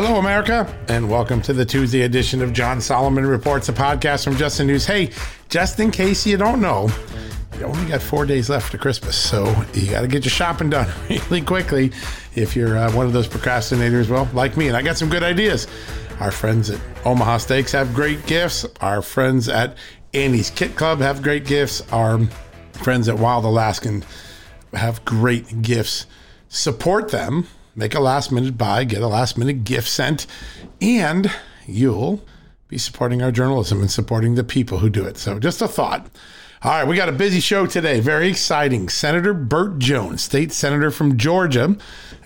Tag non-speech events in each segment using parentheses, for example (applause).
Hello, America, and welcome to the Tuesday edition of John Solomon Reports, a podcast from Just the News. Hey, just in case you don't know, you only got four days left to Christmas, so you got to get your shopping done (laughs) really quickly if you're uh, one of those procrastinators, well, like me. And I got some good ideas. Our friends at Omaha Steaks have great gifts. Our friends at Andy's Kit Club have great gifts. Our friends at Wild Alaskan have great gifts. Support them. Make a last minute buy, get a last minute gift sent, and you'll be supporting our journalism and supporting the people who do it. So, just a thought. All right, we got a busy show today. Very exciting. Senator Burt Jones, state senator from Georgia,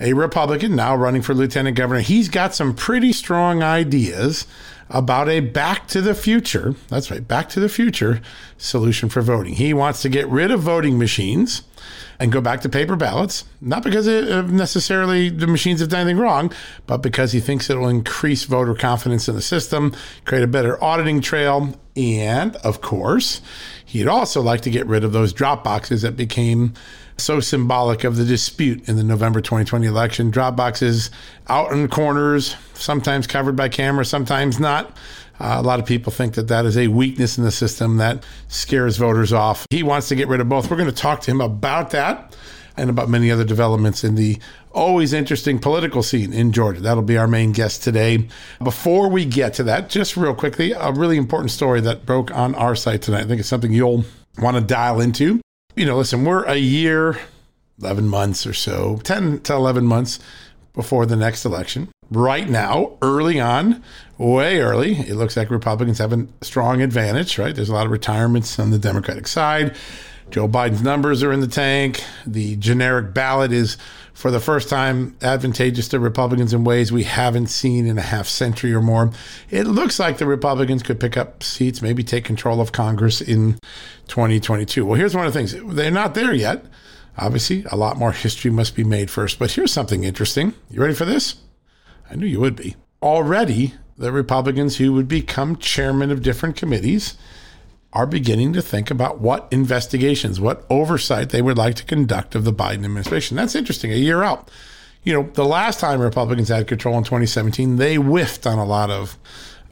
a Republican, now running for lieutenant governor. He's got some pretty strong ideas about a back to the future, that's right, back to the future solution for voting. He wants to get rid of voting machines and go back to paper ballots, not because it, uh, necessarily the machines have done anything wrong, but because he thinks it will increase voter confidence in the system, create a better auditing trail, and of course, he'd also like to get rid of those drop boxes that became so symbolic of the dispute in the November 2020 election. Drop boxes out in corners, sometimes covered by camera, sometimes not. Uh, a lot of people think that that is a weakness in the system that scares voters off. He wants to get rid of both. We're going to talk to him about that and about many other developments in the always interesting political scene in Georgia. That'll be our main guest today. Before we get to that, just real quickly, a really important story that broke on our site tonight. I think it's something you'll want to dial into. You know, listen, we're a year, 11 months or so, 10 to 11 months before the next election. Right now, early on, way early, it looks like Republicans have a strong advantage, right? There's a lot of retirements on the Democratic side. Joe Biden's numbers are in the tank. The generic ballot is, for the first time, advantageous to Republicans in ways we haven't seen in a half century or more. It looks like the Republicans could pick up seats, maybe take control of Congress in 2022. Well, here's one of the things they're not there yet. Obviously, a lot more history must be made first. But here's something interesting. You ready for this? I knew you would be. Already, the Republicans who would become chairman of different committees are beginning to think about what investigations, what oversight they would like to conduct of the Biden administration. That's interesting, a year out. You know, the last time Republicans had control in 2017, they whiffed on a lot of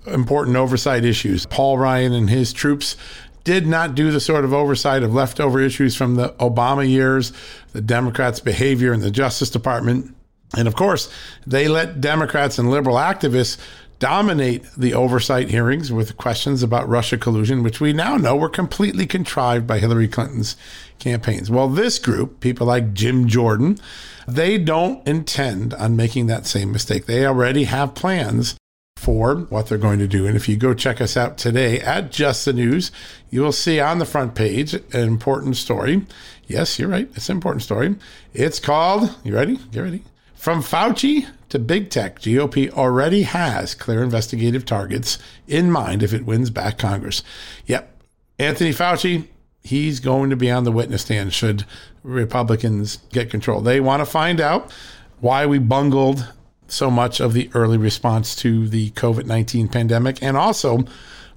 important oversight issues. Paul Ryan and his troops did not do the sort of oversight of leftover issues from the Obama years, the Democrats' behavior in the Justice Department. And of course, they let Democrats and liberal activists dominate the oversight hearings with questions about Russia collusion, which we now know were completely contrived by Hillary Clinton's campaigns. Well, this group, people like Jim Jordan, they don't intend on making that same mistake. They already have plans for what they're going to do. And if you go check us out today at Just the News, you will see on the front page an important story. Yes, you're right. It's an important story. It's called, you ready? Get ready. From Fauci to big tech, GOP already has clear investigative targets in mind if it wins back Congress. Yep. Anthony Fauci, he's going to be on the witness stand should Republicans get control. They want to find out why we bungled so much of the early response to the COVID 19 pandemic and also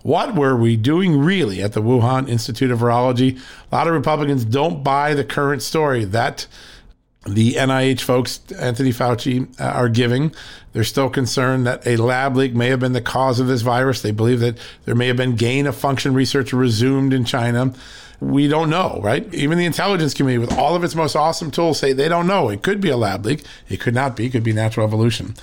what were we doing really at the Wuhan Institute of Virology? A lot of Republicans don't buy the current story that the NIH folks, Anthony Fauci, uh, are giving. They're still concerned that a lab leak may have been the cause of this virus. They believe that there may have been gain of function research resumed in China. We don't know, right? Even the intelligence community, with all of its most awesome tools, say they don't know. It could be a lab leak. It could not be. It could be natural evolution.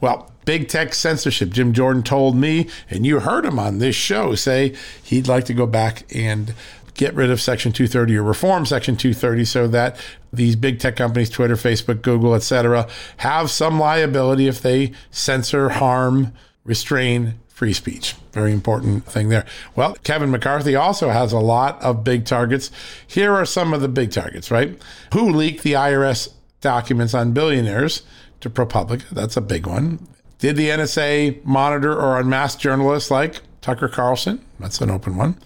Well, big tech censorship. Jim Jordan told me, and you heard him on this show say he'd like to go back and get rid of Section 230 or reform Section 230 so that these big tech companies, Twitter, Facebook, Google, etc., have some liability if they censor, harm, restrain free speech. Very important thing there. Well, Kevin McCarthy also has a lot of big targets. Here are some of the big targets, right? Who leaked the IRS documents on billionaires to ProPublica? That's a big one. Did the NSA monitor or unmask journalists like Tucker Carlson? That's an open one.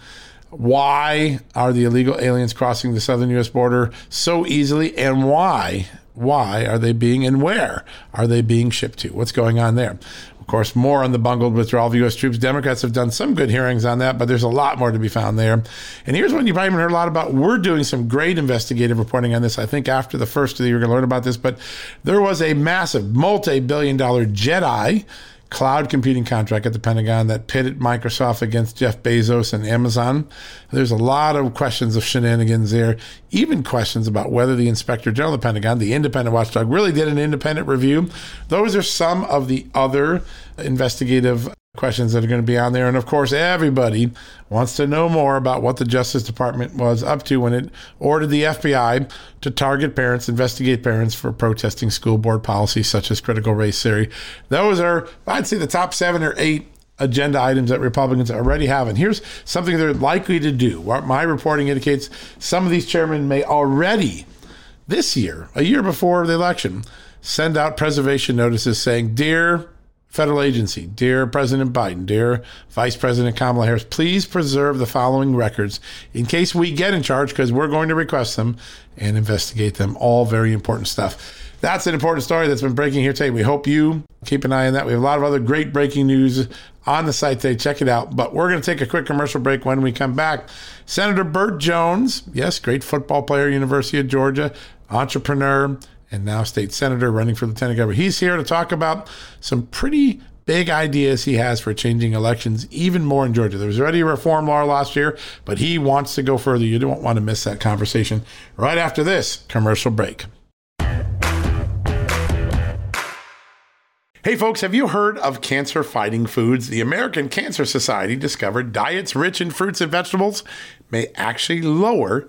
Why are the illegal aliens crossing the southern U.S. border so easily, and why? Why are they being and where are they being shipped to? What's going on there? Of course, more on the bungled withdrawal of U.S. troops. Democrats have done some good hearings on that, but there's a lot more to be found there. And here's one you probably haven't heard a lot about. We're doing some great investigative reporting on this. I think after the first of the year, you're going to learn about this, but there was a massive multi billion dollar JEDI cloud computing contract at the Pentagon that pitted Microsoft against Jeff Bezos and Amazon. There's a lot of questions of shenanigans there, even questions about whether the Inspector General of the Pentagon, the independent watchdog, really did an independent review. Those are some of the other investigative questions that are going to be on there. And of course, everybody wants to know more about what the Justice Department was up to when it ordered the FBI to target parents, investigate parents for protesting school board policies such as critical race theory. Those are, I'd say, the top seven or eight agenda items that Republicans already have. And here's something they're likely to do. What my reporting indicates some of these chairmen may already, this year, a year before the election, send out preservation notices saying, Dear federal agency, dear President Biden, dear Vice President Kamala Harris, please preserve the following records in case we get in charge because we're going to request them and investigate them. All very important stuff. That's an important story that's been breaking here today. We hope you keep an eye on that. We have a lot of other great breaking news on the site today. Check it out. But we're going to take a quick commercial break when we come back. Senator Burt Jones, yes, great football player, University of Georgia, entrepreneur, and now state senator running for lieutenant governor. He's here to talk about some pretty big ideas he has for changing elections even more in Georgia. There was already a reform law last year, but he wants to go further. You don't want to miss that conversation right after this commercial break. Hey, folks, have you heard of cancer fighting foods? The American Cancer Society discovered diets rich in fruits and vegetables may actually lower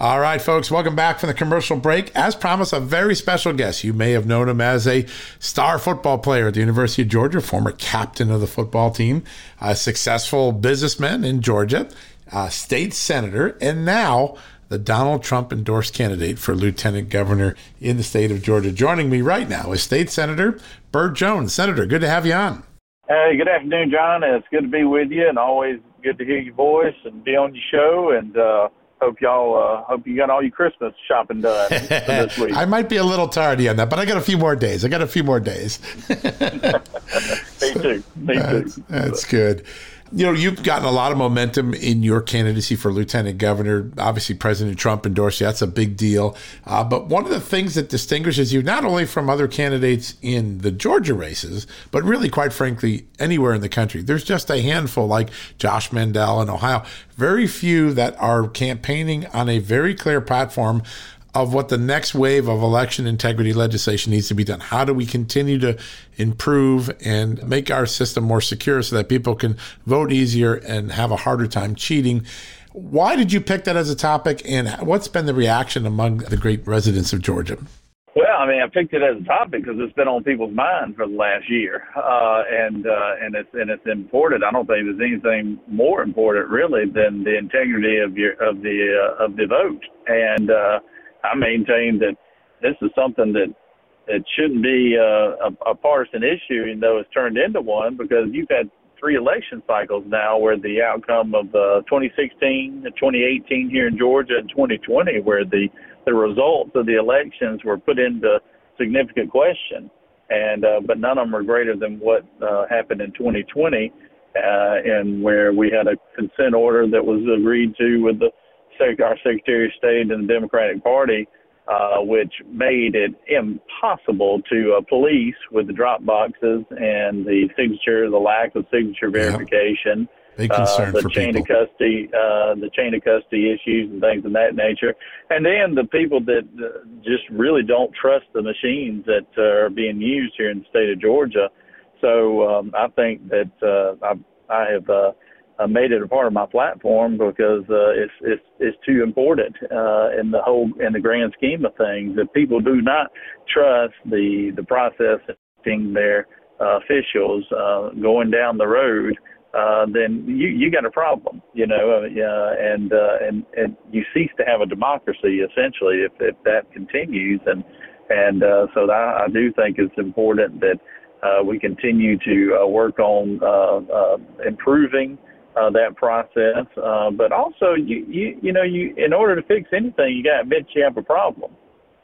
All right, folks, welcome back from the commercial break. As promised, a very special guest. You may have known him as a star football player at the University of Georgia, former captain of the football team, a successful businessman in Georgia, a state senator, and now the Donald Trump endorsed candidate for lieutenant governor in the state of Georgia. Joining me right now is State Senator Burt Jones. Senator, good to have you on. Hey, good afternoon, John. It's good to be with you, and always good to hear your voice and be on your show. And uh, hope y'all uh, hope you got all your Christmas shopping done (laughs) this week. I might be a little tardy on that, but I got a few more days. I got a few more days. (laughs) Me too. Me (laughs) that's, too. That's good you know, you've gotten a lot of momentum in your candidacy for lieutenant governor. Obviously, President Trump endorsed you. That's a big deal. Uh, but one of the things that distinguishes you not only from other candidates in the Georgia races, but really, quite frankly, anywhere in the country, there's just a handful like Josh Mandel in Ohio. Very few that are campaigning on a very clear platform of what the next wave of election integrity legislation needs to be done. How do we continue to improve and make our system more secure so that people can vote easier and have a harder time cheating? Why did you pick that as a topic, and what's been the reaction among the great residents of Georgia? Well, I mean, I picked it as a topic because it's been on people's mind for the last year, uh, and uh, and it's and it's important. I don't think there's anything more important, really, than the integrity of your of the uh, of the vote. And uh, I maintain that this is something that that shouldn't be uh, a, a partisan issue, even though it's turned into one, because you've had three election cycles now where the outcome of uh, 2016, 2018 here in Georgia, and 2020, where the the results of the elections were put into significant question, and uh, but none of them are greater than what uh, happened in 2020, uh, and where we had a consent order that was agreed to with the our Secretary of State and the Democratic Party, uh, which made it impossible to uh, police with the drop boxes and the signature, the lack of signature verification. Big concern uh, the for chain people. of custody, uh, the chain of custody issues and things of that nature, and then the people that uh, just really don't trust the machines that uh, are being used here in the state of Georgia. So um, I think that uh, I, I have uh, uh, made it a part of my platform because uh, it's it's it's too important uh, in the whole in the grand scheme of things. If people do not trust the the process of their uh, officials uh, going down the road, uh, then you you got a problem, you know, uh, and uh, and and you cease to have a democracy essentially if if that continues, and and uh, so I, I do think it's important that. Uh, we continue to uh, work on uh, uh, improving uh, that process. Uh, but also, you, you you know, you in order to fix anything, you got to admit you have a problem.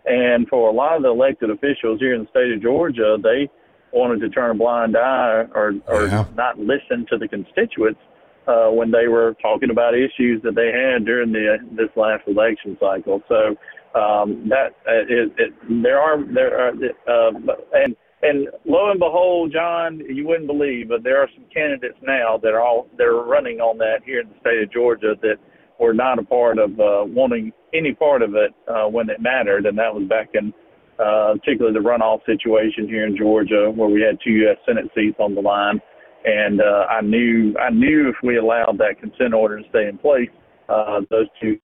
And for a lot of the elected officials here in the state of Georgia, they wanted to turn a blind eye or, or Yeah. not listen to the constituents uh, when they were talking about issues that they had during the this last election cycle. So um, that uh, it, it, there are there are uh, and and lo and behold, John, you wouldn't believe, but there are some candidates now that are all they're running on that here in the state of Georgia that were not a part of uh, wanting any part of it uh, when it mattered, and that was back in uh, particularly the runoff situation here in Georgia, where we had two U.S. Senate seats on the line. And uh, I knew I knew if we allowed that consent order to stay in place, uh, those two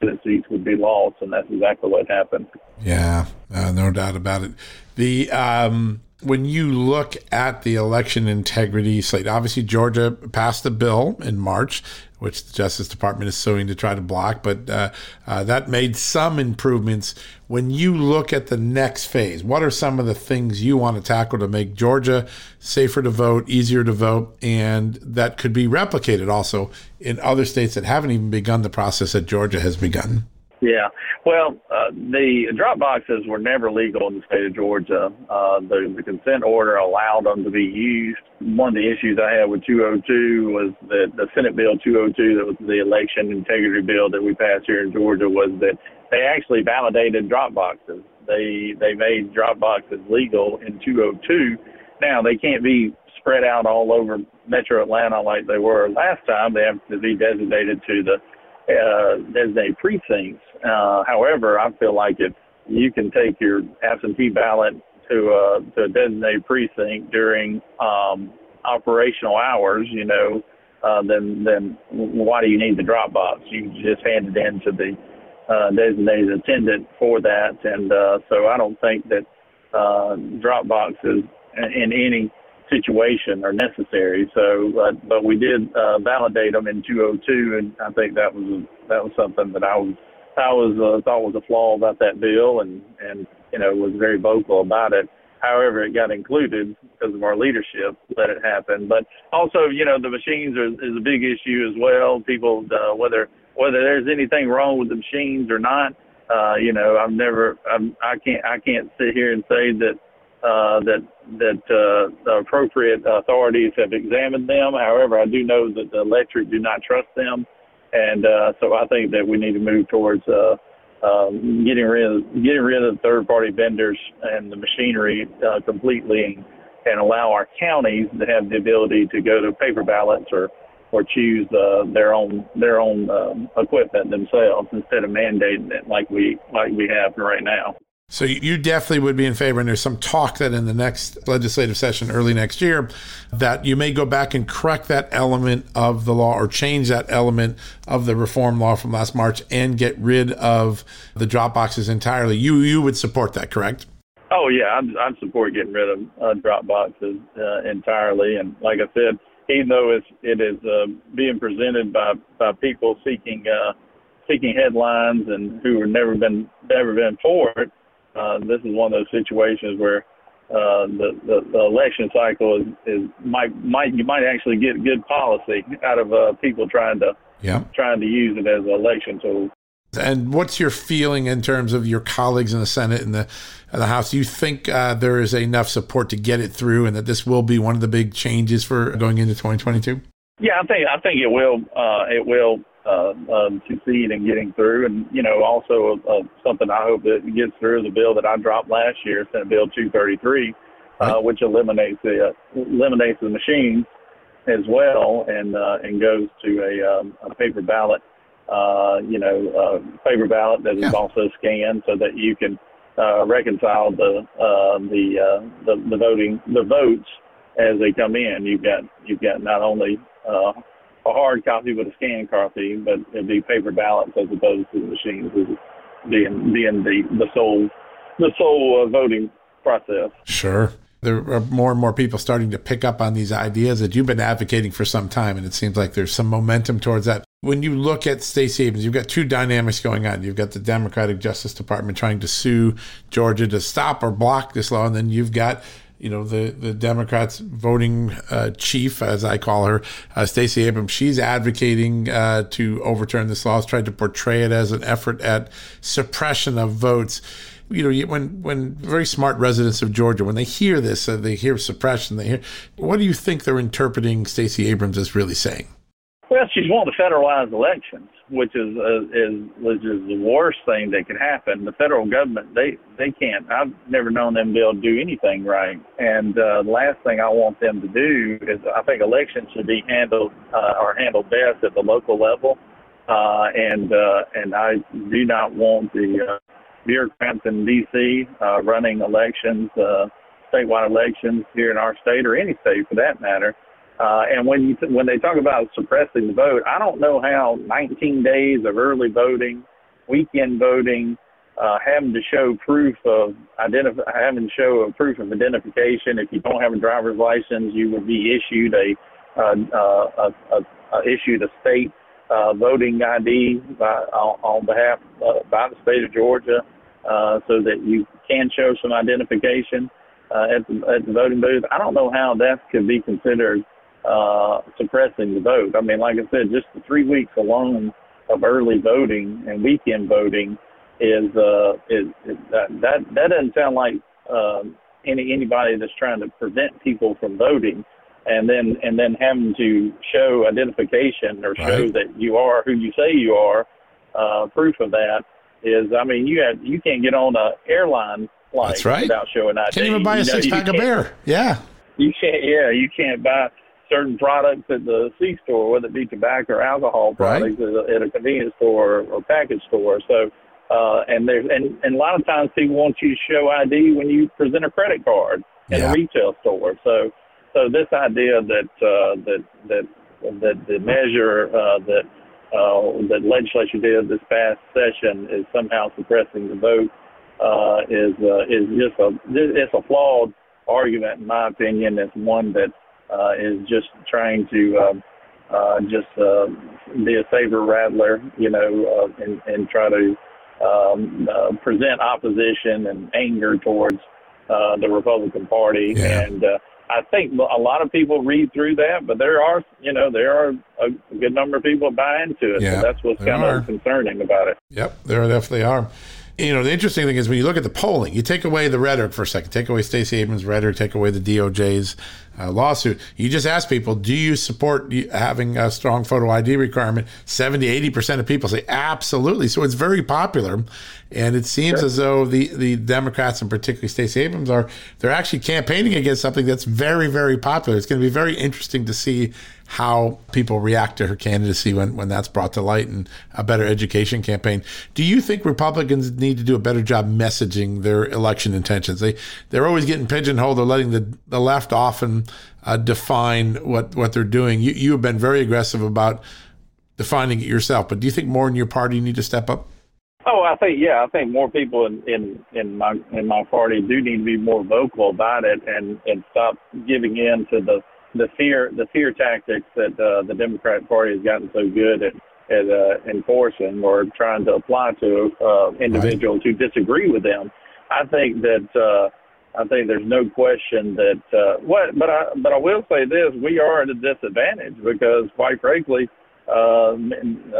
Senate seats would be lost, and that's exactly what happened. Yeah, uh, no doubt about it. The um, when you look at the election integrity slate, obviously Georgia passed a bill in March which the Justice Department is suing to try to block. But uh, uh, that made some improvements. When you look at the next phase, what are some of the things you want to tackle to make Georgia safer to vote, easier to vote, and that could be replicated also in other states that haven't even begun the process that Georgia has begun? Yeah. Well, uh, the drop boxes were never legal in the state of Georgia. Uh, the, the consent order allowed them to be used. One of the issues I had with 202 was that the Senate Bill 202, that was the election integrity bill that we passed here in Georgia, was that they actually validated drop boxes. They they made drop boxes legal in 202. Now they can't be spread out all over Metro Atlanta like they were last time. They have to be designated to the uh, as designated precincts. Uh, however, I feel like if you can take your absentee ballot to a, to a designated precinct during um, operational hours, you know, uh, then then why do you need the drop box? You just hand it in to the uh, designated attendant for that, and uh, so I don't think that uh, drop boxes in any situation are necessary. So, uh, but we did uh, validate them in 202, and I think that was that was something that I was I was uh, thought was a flaw about that bill, and and you know was very vocal about it. However, it got included because of our leadership. Let it happen, but also you know the machines are, is a big issue as well. People uh, whether whether there's anything wrong with the machines or not. Uh, you know, I've never, I'm, I can't, I can't sit here and say that uh, that that uh, the appropriate authorities have examined them. However, I do know that the electric do not trust them, and uh, so I think that we need to move towards uh, um, getting rid of getting rid of third-party vendors and the machinery uh, completely, and, and allow our counties to have the ability to go to paper ballots or or choose uh, their own their own um, equipment themselves instead of mandating it like we like we have right now. So you definitely would be in favor, and there's some talk that in the next legislative session, early next year, that you may go back and correct that element of the law or change that element of the reform law from last March and get rid of the drop boxes entirely. You you would support that, correct? Oh yeah, I'd support getting rid of uh, drop boxes uh, entirely. And like I said, even though it's, it is uh, being presented by by people seeking uh, seeking headlines and who have never been never been for it uh, this is one of those situations where uh, the, the the election cycle is, is might might you might actually get good policy out of uh, people trying to yeah. trying to use it as an election tool. And what's your feeling in terms of your colleagues in the Senate and the the House? Do you think uh, there is enough support to get it through, and that this will be one of the big changes for going into 2022? Yeah, I think I think it will. Uh, it will uh, um, succeed in getting through. And you know, also uh, something I hope that gets through the bill that I dropped last year, Senate Bill 233, uh, which eliminates the uh, eliminates the machine as well, and uh, and goes to a, um, a paper ballot. Uh, you know, uh, paper ballot that yeah. also scanned so that you can uh, reconcile the uh, the, uh, the the voting the votes as they come in. You've got you've got not only uh, a hard copy but a scanned copy, but it'd be paper ballots as opposed to the machines being being the the sole the sole uh, voting process. Sure. There are more and more people starting to pick up on these ideas that you've been advocating for some time, and it seems like there's some momentum towards that. When you look at Stacey Abrams, you've got two dynamics going on. You've got the Democratic Justice Department trying to sue Georgia to stop or block this law, and then you've got you know the the Democrats voting uh, chief, as I call her, uh, Stacey Abrams. She's advocating uh, to overturn this law. Has tried to portray it as an effort at suppression of votes. You know, when when very smart residents of Georgia, when they hear this, uh, they hear suppression. They hear. What do you think they're interpreting Stacey Abrams as really saying? Well, she's wanting to federalize elections, which is uh, is which is the worst thing that could happen. The federal government they they can't. I've never known them be able to do anything right. And uh, the last thing I want them to do is I think elections should be handled uh, or handled best at the local level. Uh, and uh, and I do not want the uh, bureaucrats in D.C. Uh, running elections, uh, statewide elections here in our state or any state for that matter. And when you when they talk about suppressing the vote, I don't know how 19 days of early voting, weekend voting, uh, having to show proof of identify, having to show a proof of identification. If you don't have a driver's license, you would be issued a uh, uh, a, a, a issued a state uh, voting ID by, on, on behalf uh, by the state of Georgia, uh, so that you can show some identification uh, at the at the voting booth. I don't know how that could be considered uh, suppressing the vote. I mean, like I said, just the three weeks alone of early voting and weekend voting is uh, is, is that, that that doesn't sound like uh, any anybody that's trying to prevent people from voting, and then and then having to show identification or show right. that you are who you say you are. Uh, proof of that is, I mean, you have you can't get on a airline flight That's right. without showing ID. Can't even buy a six pack of beer. Yeah. You can't. Yeah, you can't buy certain products at the C store, whether it be tobacco or alcohol products right. at, a, at a convenience store or, package store. So, uh, and there's and, and a lot of times people want you to show ID when you present a credit card in yeah. a retail store. So, so this idea that uh, that that that the measure uh, that uh, that legislature did this past session is somehow suppressing the vote uh, is uh, is just a it's a flawed argument in my opinion. It's one that uh, is just trying to um, uh, just uh, be a saber rattler, you know, uh, and, and try to um, uh, present opposition and anger towards uh, the Republican Party. Yeah. And uh, I think a lot of people read through that, but there are, you know, there are a good number of people buy into it. Yeah, so that's what's kind are. of concerning about it. Yep, there definitely are you know, the interesting thing is when you look at the polling, you take away the rhetoric for a second, take away Stacey Abrams' rhetoric, take away the DOJ's uh, lawsuit. You just ask people, do you support having a strong photo ID requirement? 70, 80% of people say absolutely. So it's very popular. And it seems sure. as though the, the Democrats and particularly Stacey Abrams are, they're actually campaigning against something that's very, very popular. It's going to be very interesting to see how people react to her candidacy when, when that's brought to light and a better education campaign. Do you think Republicans need to do a better job messaging their election intentions? They they're always getting pigeonholed. They're letting the, the left often uh, define what, what they're doing. You you have been very aggressive about defining it yourself, but do you think more in your party need to step up? Oh, I think yeah, I think more people in in in my in my party do need to be more vocal about it and and stop giving in to the the fear the fear tactics that uh, the Democratic Party has gotten so good at at uh, enforcing or trying to apply to uh, individuals right. who disagree with them. I think that uh, I think there's no question that uh, what, but I but I will say this: we are at a disadvantage because, quite frankly, uh,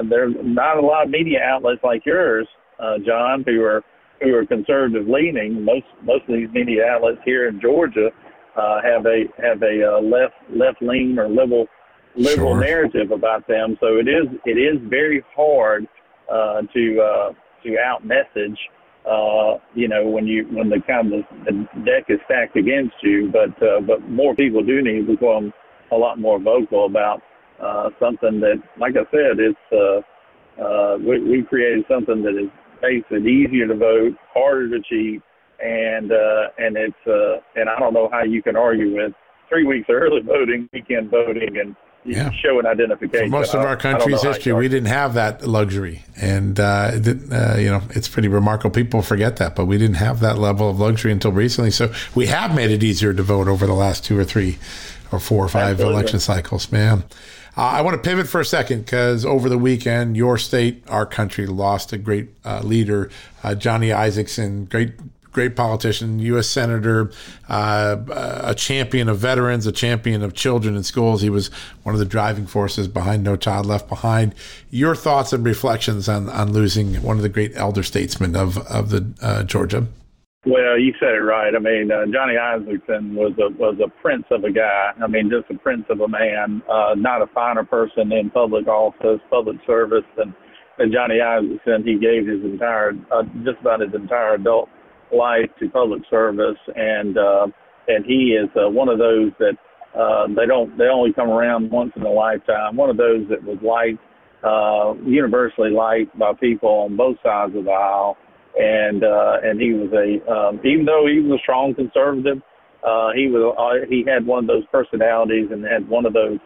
there's not a lot of media outlets like yours, uh, John, who are who are conservative leaning. Most most of these media outlets here in Georgia uh, have a have a uh, left left lean or liberal liberal sure. narrative about them. So it is it is very hard uh, to uh, to out message. Uh, you know when you when the kind of the deck is stacked against you, but uh, but more people do need to become a lot more vocal about uh, something that, like I said, it's uh, uh, we, we created something that is makes it easier to vote, harder to cheat, and uh, and it's uh, and I don't know how you can argue with three weeks early (laughs) voting, weekend voting, and yeah. showing identification. For most of our country's history, we didn't have that luxury, and uh, uh, you know it's pretty remarkable. People forget that, but we didn't have that level of luxury until recently. So we have made it easier to vote over the last two or three, or four or five Absolutely. election cycles, man. Uh, I want to pivot for a second because over the weekend, your state, our country, lost a great uh, leader, uh, Johnny Isakson, great great politician, U.S. senator, uh, a champion of veterans, a champion of children in schools. He was one of the driving forces behind No Child Left Behind. Your thoughts and reflections on, on losing one of the great elder statesmen of of the uh, Georgia. Well, you said it right. I mean, uh, Johnny Isakson was a was a prince of a guy. I mean, just a prince of a man. Uh, not a finer person in public office, public service than than Johnny Isakson. He gave his entire, uh, just about his entire adult life to public service, and uh, and he is uh, one of those that uh, they don't they only come around once in a lifetime. One of those that was liked, uh, universally liked by people on both sides of the aisle and uh, and he was a um, even though he was a strong conservative, uh, he was uh, he had one of those personalities and had one of those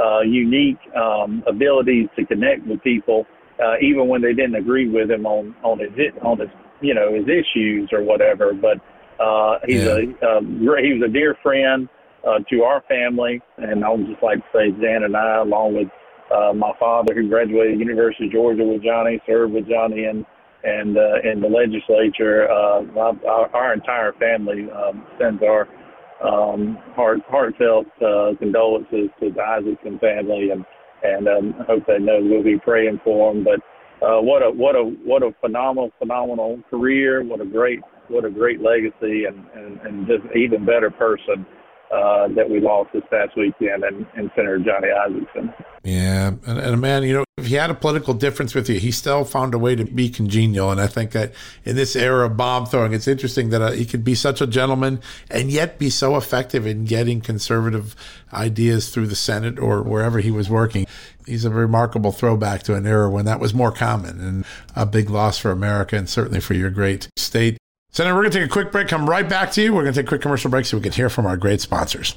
uh, unique um, abilities to connect with people, uh, even when they didn't agree with him on on his on his you know his issues or whatever. But uh, he's yeah. a um, he was a dear friend uh, to our family, and I would just like to say Dan and I, along with uh, my father who graduated University of Georgia with Johnny, served with Johnny and and uh, in the legislature. Uh, our, our entire family um, sends our um, heart, heartfelt uh, condolences to the Isakson family, and and um, hope they know we'll be praying for them. But uh, what a what a what a phenomenal phenomenal career! What a great what a great legacy, and and, and just even better person uh, that we lost this past weekend, and, and Senator Johnny Isakson. Yeah, and, and a man, you know, if he had a political difference with you, he still found a way to be congenial. And I think that in this era of bomb throwing, it's interesting that uh, he could be such a gentleman and yet be so effective in getting conservative ideas through the Senate or wherever he was working. He's a remarkable throwback to an era when that was more common and a big loss for America and certainly for your great state. Senator, we're going to take a quick break, come right back to you. We're going to take a quick commercial break so we can hear from our great sponsors.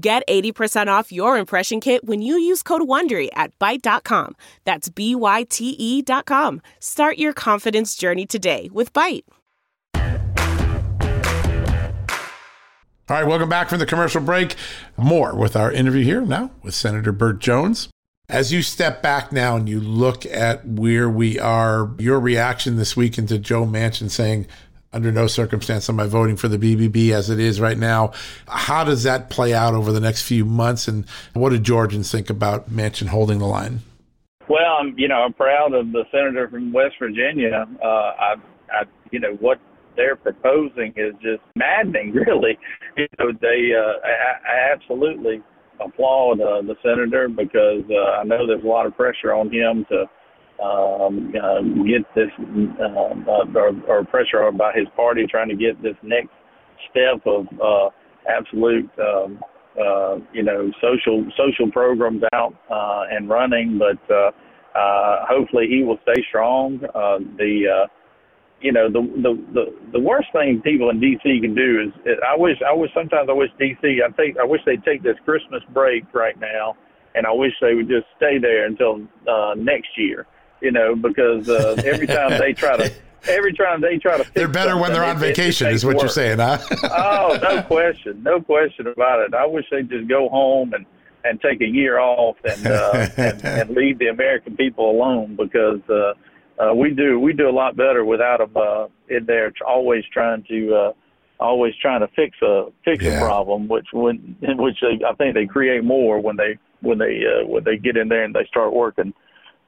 Get 80% off your impression kit when you use code WONDERY at Byte.com. That's B-Y-T-E dot com. Start your confidence journey today with Byte. All right, welcome back from the commercial break. More with our interview here now with Senator Burt Jones. As you step back now and you look at where we are, your reaction this week into Joe Manchin saying, under no circumstance am I voting for the BBB as it is right now. How does that play out over the next few months? And what do Georgians think about Manchin holding the line? Well, I'm, you know, I'm proud of the senator from West Virginia. Uh, I, I, you know, what they're proposing is just maddening, (laughs) really. You know, they, uh, I, I absolutely applaud uh, the senator because uh, I know there's a lot of pressure on him to um, uh, get this, uh, uh, or, or pressure by his party trying to get this next step of uh, absolute, um, uh, you know, social social programs out uh, and running. But uh, uh, hopefully, he will stay strong. Uh, the uh, you know the the the the worst thing people in DC can do is, is I wish I wish sometimes I wish DC I think I wish they'd take this Christmas break right now and I wish they would just stay there until uh next year you know because uh every time they try to (laughs) every time they try to they're better when they're on it, vacation it is what work. you're saying huh (laughs) oh no question no question about it I wish they'd just go home and and take a year off and uh and, (laughs) and leave the American people alone because uh uh, we do we do a lot better without them uh, in there, always trying to uh, always trying to fix a fix yeah. a problem, which when which they, I think they create more when they when they uh, when they get in there and they start working uh,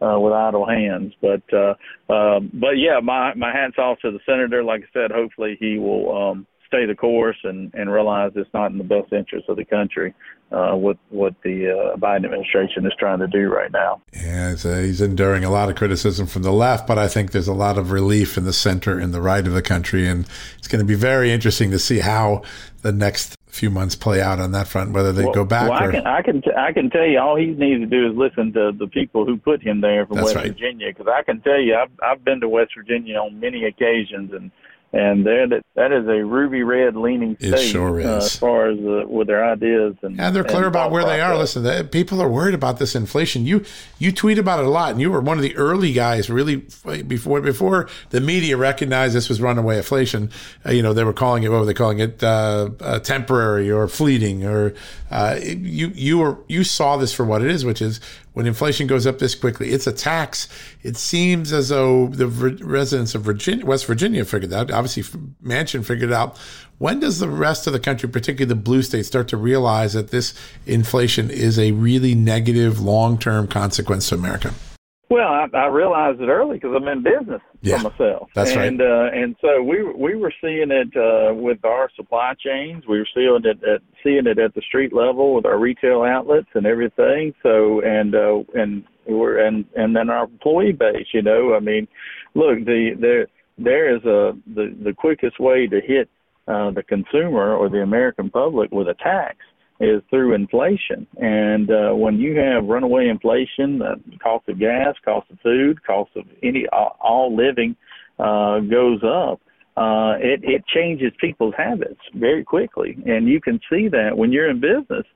with idle hands. But uh, um, but yeah, my my hats off to the senator. Like I said, hopefully he will um, stay the course and and realize it's not in the best interest of the country uh, what what the uh, Biden administration is trying to do right now. Yeah, uh, he's enduring a lot of criticism from the left, but I think there's a lot of relief in the center and the right of the country, and it's going to be very interesting to see how the next few months play out on that front, whether they well, go back. Well, or... I can I can t- I can tell you all he needs to do is listen to the people who put him there from That's West right. Virginia, because I can tell you I've I've been to West Virginia on many occasions and and that that is a ruby red leaning It state sure uh, as far as uh, with their ideas and And they're clear and about thought where they are. Listen, they, people are worried about this inflation. You you tweet about it a lot, and you were one of the early guys, really before before the media recognized this was runaway inflation. Uh, you know, they were calling it what were they calling it? Uh, uh, temporary or fleeting, or uh, you you were you saw this for what it is, which is when inflation goes up this quickly, it's a tax. It seems as though the residents of Virginia, West Virginia figured that. Obviously, Manchin figured out. When does the rest of the country, particularly the blue states, start to realize that this inflation is a really negative long-term consequence to America? Well, I, I realized it early because I'm in business Yeah, for myself. that's right. and, uh, and so we we were seeing it uh, with our supply chains. We were seeing it at seeing it at the street level with our retail outlets and everything. So and uh, and we're and and then our employee base. You know, I mean, look, the there there is a the the quickest way to hit uh, the consumer or the American public with a tax is through inflation. And uh, when you have runaway inflation, uh, cost of gas, cost of food, cost of any all, all living uh, goes up. Uh, it, it changes people's habits very quickly, and you can see that when you're in business.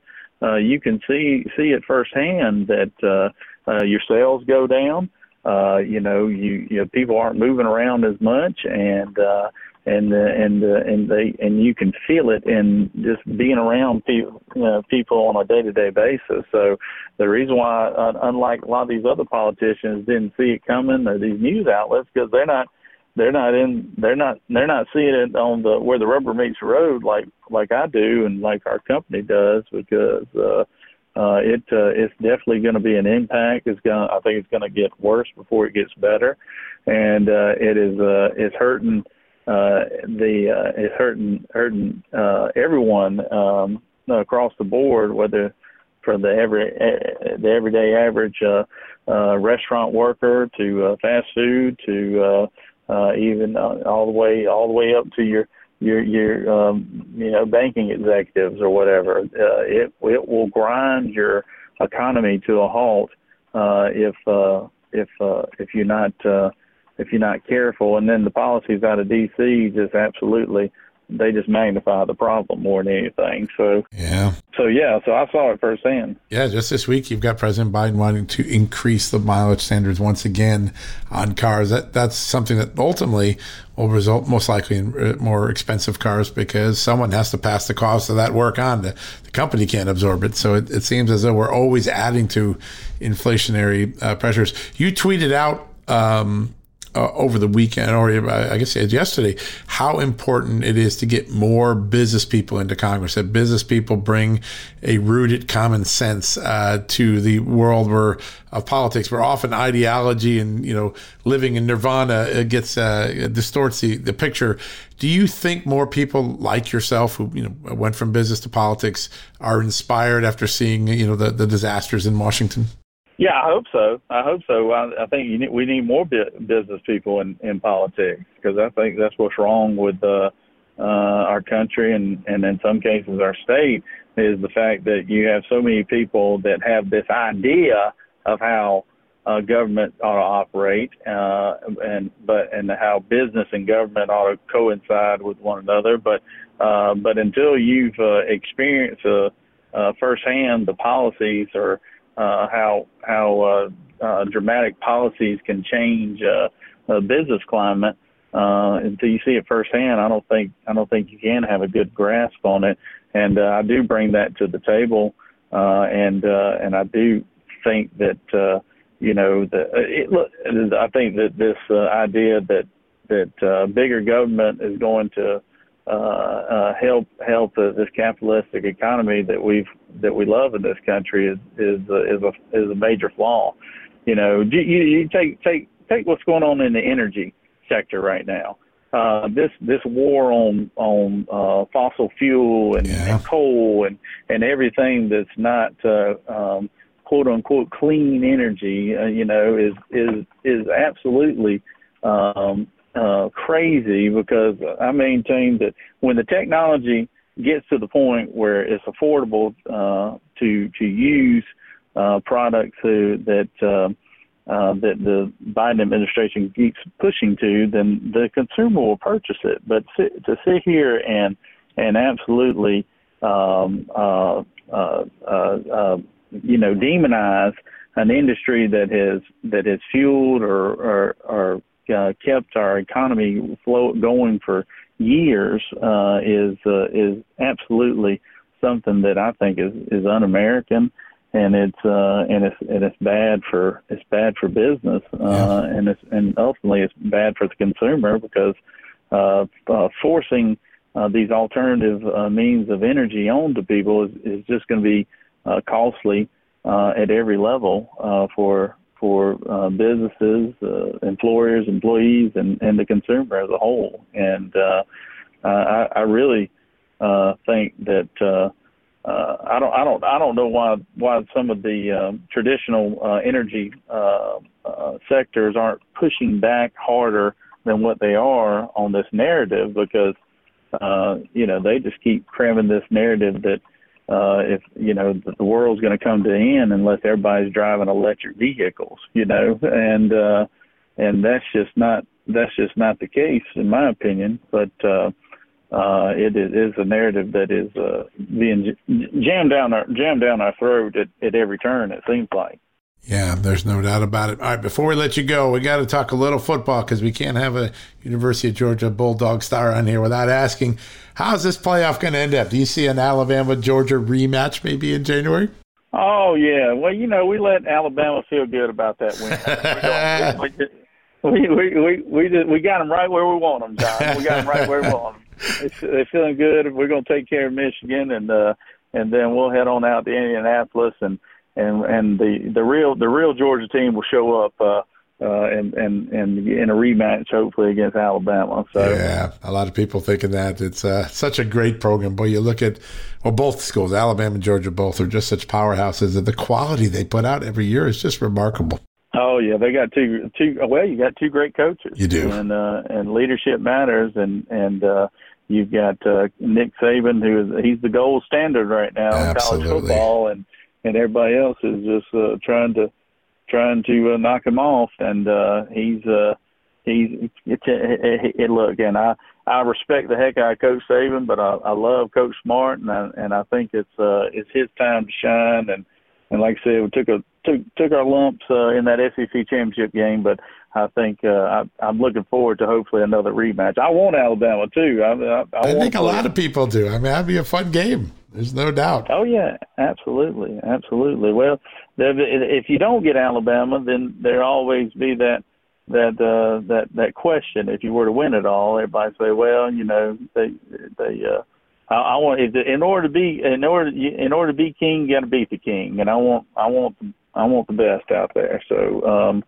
Uh, you can see see it firsthand that uh, uh, your sales go down. Uh, you know, you, you know, people aren't moving around as much, and uh, and uh, and uh, and they and you can feel it in just being around people you people on a day to day basis. So the reason why, uh, unlike a lot of these other politicians, didn't see it coming, or these news outlets, because they're not they're not in they're not they're not seeing it on the where the rubber meets the road like like I do and like our company does because. uh uh, it uh, it's definitely going to be an impact. It's going I think it's going to get worse before it gets better, and uh, it is uh, it's hurting uh, the uh, it's hurting hurting uh, everyone um, across the board, whether for the every the everyday average uh, uh, restaurant worker to uh, fast food to uh, uh, even uh, all the way all the way up to your your your um, you know banking executives or whatever. Uh, it it will grind your economy to a halt uh, if uh, if uh, if you're not uh, if you're not careful. And then the policies out of D.C. just absolutely they just magnify the problem more than anything. So Yeah. so yeah, so I saw it firsthand. Yeah, just this week you've got President Biden wanting to increase the mileage standards once again on cars. That that's something that ultimately will result most likely in uh, more expensive cars because someone has to pass the cost of that work on. The, the company can't absorb it, so it, it seems as though we're always adding to inflationary uh, pressures. You tweeted out. Um, uh, over the weekend, or I guess yesterday, how important it is to get more business people into Congress. That business people bring a rooted common sense uh, to the world where of politics, where often ideology and you know living in nirvana uh, gets uh, distorts the, the picture. Do you think more people like yourself, who you know went from business to politics, are inspired after seeing you know the, the disasters in Washington? Yeah, I hope so. I hope so. I, I think need, we need more bi- business people in in politics because I think that's what's wrong with uh, uh, our country and and in some cases our state is the fact that you have so many people that have this idea of how uh, government ought to operate, uh, and but and how business and government ought to coincide with one another. But uh, but until you've uh, experienced uh, uh, firsthand the policies or uh, how how uh, uh, dramatic policies can change uh, a business climate. Uh, until you see it firsthand, I don't think I don't think you can have a good grasp on it. And uh, I do bring that to the table, uh, and uh, and I do think that uh, you know that it, look, I think that this uh, idea that that uh, bigger government is going to uh, uh, help help uh, this capitalistic economy that we've that we love in this country is is uh, is a is a major flaw. You know, you, you take take take what's going on in the energy sector right now. uh, this this war on on uh, fossil fuel and, Yeah. and coal and and everything that's not uh, um, quote unquote clean energy, uh, you know, is is is absolutely um, uh, crazy because I maintain that when the technology gets to the point where it's affordable uh, to to use uh, products who, that uh, uh, that the Biden administration keeps pushing to, then the consumer will purchase it. But sit, to sit here and and absolutely um, uh, uh, uh, uh, you know demonize an industry that has that has fueled or or, or uh, kept our economy flow going for years uh, is uh, is absolutely something that I think is is un-American, and it's uh, and it's and it's bad for it's bad for business, uh, and it's and ultimately it's bad for the consumer because uh, uh, forcing uh, these alternative uh, means of energy onto people is, is just going to be uh, costly uh, at every level uh, for for uh, businesses, uh, employers, employees, and, and the consumer as a whole. And uh, I, I really uh, think that uh, uh, I don't I don't I don't know why why some of the um, traditional uh, energy uh, uh, sectors aren't pushing back harder than what they are on this narrative because uh, you know they just keep cramming this narrative that uh, if you know the world's going to come to an end unless everybody's driving electric vehicles, you know, and uh, and that's just not that's just not the case in my opinion. But uh, uh, it is a narrative that is uh, being jammed down our jammed down our throat at, at every turn. It seems like. Yeah, there's no doubt about it. All right, before we let you go, we got to talk a little football because we can't have a University of Georgia Bulldog star on here without asking, how's this playoff going to end up? Do you see an Alabama Georgia rematch maybe in January? Oh yeah, well you know we let Alabama feel good about that win. (laughs) we, we, we, we, we, we, just, we got them right where we want them, John. We got them right where we want them. They're feeling good. We're going to take care of Michigan, and uh, and then we'll head on out to Indianapolis, and and and the the real the real Georgia team will show up. Uh, uh, and and and in a rematch, hopefully against Alabama. So yeah, a lot of people thinking that it's uh, such a great program. But you look at well, both schools, Alabama and Georgia, both are just such powerhouses, and the quality they put out every year is just remarkable. Oh yeah, they got two two. Well, you got two great coaches. You do, and uh, and leadership matters, and and uh, you've got uh, Nick Saban, who is he's the gold standard right now Absolutely. in college football, and and everybody else is just uh, trying to trying to uh, knock him off, and uh, he's uh, he's it, it, it, look, and I I respect the heck out of Coach Saban, but I, I love Coach Smart, and I, and I think it's uh, it's his time to shine, and and like I said, we took a took took our lumps uh, in that SEC championship game, but I think uh, I, I'm looking forward to hopefully another rematch. I want Alabama too. I, I, I, I think a lot of people do. I mean, that'd be a fun game. There's no doubt. Oh yeah, absolutely, absolutely. Well, if you don't get Alabama, then there always be that that uh, that that question. If you were to win it all, everybody say, well, you know, they they. Uh, I, I want in order to be in order in order to be king, you got to beat the king, and I want I want I want the best out there. So um,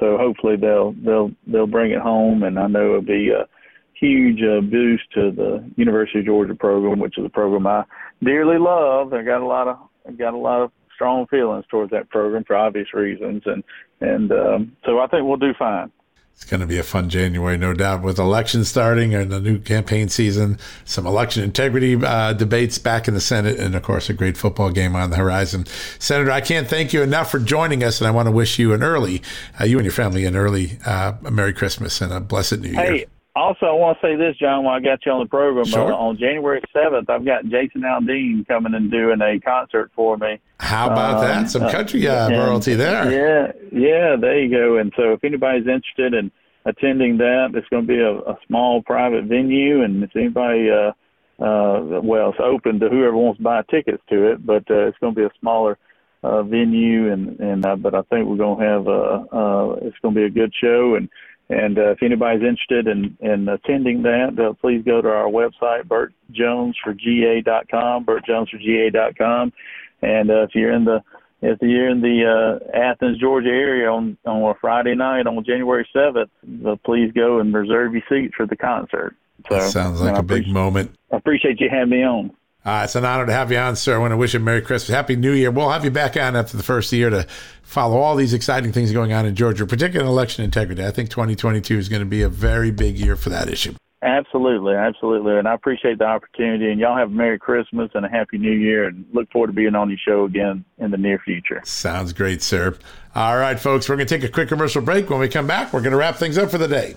so hopefully they'll they'll they'll bring it home, and I know it'll be a huge uh, boost to the University of Georgia program, which is a program I dearly love. I got a lot of I got a lot of strong feelings towards that program for obvious reasons, and and um, so I think we'll do fine. It's going to be a fun January, no doubt, with elections starting and the new campaign season, some election integrity uh, debates back in the Senate, and of course, a great football game on the horizon. Senator, I can't thank you enough for joining us, and I want to wish you an early, uh, you and your family, an early uh, Merry Christmas and a blessed New Year. Hey. Also, I want to say this, John, while I got you on the program. Sure. Uh, on January 7th, I've got Jason Aldean coming and doing a concert for me. How about um, that? Some country uh, royalty there. Yeah, yeah, there you go. And so if anybody's interested in attending that, it's going to be a, a small private venue. And if anybody, uh, uh, well, it's open to whoever wants to buy tickets to it, but uh, it's going to be a smaller uh, venue. And, and uh, but I think we're going to have a, uh, it's going to be a good show. And and uh, if anybody's interested in, in attending that, uh, please go to our website, burtjonesforga.com, burtjonesforga.com. And uh, if you're in the if you're in the uh, Athens, Georgia area on on a Friday night on January seventh, uh, please go and reserve your seats for the concert. So, that sounds like a big moment. I appreciate you having me on. Uh, it's an honor to have you on, sir. I want to wish you a Merry Christmas, Happy New Year. We'll have you back on after the first year to follow all these exciting things going on in Georgia, particularly election integrity. I think 2022 is going to be a very big year for that issue. Absolutely, absolutely, and I appreciate the opportunity. And y'all have a Merry Christmas and a Happy New Year, and look forward to being on your show again in the near future. Sounds great, sir. All right, folks, we're going to take a quick commercial break. When we come back, we're going to wrap things up for the day.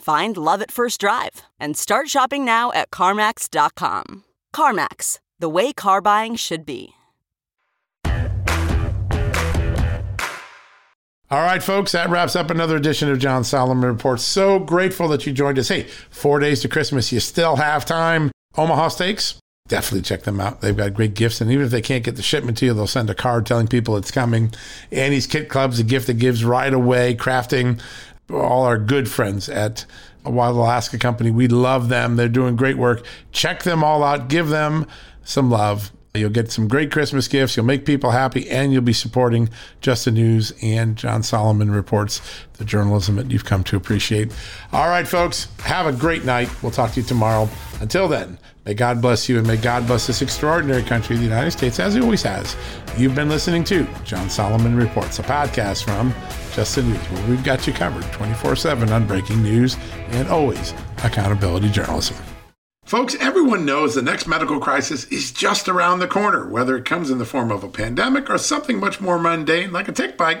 Find love at first drive and start shopping now at CarMax.com. CarMax, the way car buying should be. All right, folks, that wraps up another edition of John Solomon Reports. So grateful that you joined us. Hey, four days to Christmas, you still have time. Omaha Steaks, definitely check them out. They've got great gifts, and even if they can't get the shipment to you, they'll send a card telling people it's coming. Annie's Kit Club's a gift that gives right away. Crafting, all our good friends at Wild Alaskan Company. We love them. They're doing great work. Check them all out. Give them some love. You'll get some great Christmas gifts. You'll make people happy, and you'll be supporting Just the News and John Solomon Reports, the journalism that you've come to appreciate. All right, folks, have a great night. We'll talk to you tomorrow. Until then, may God bless you and may God bless this extraordinary country, the United States, as He always has. You've been listening to John Solomon Reports, a podcast from Just the News, where we've got you covered 24 7 on breaking news and always accountability journalism. Folks, everyone knows the next medical crisis is just around the corner, whether it comes in the form of a pandemic or something much more mundane like a tick bite.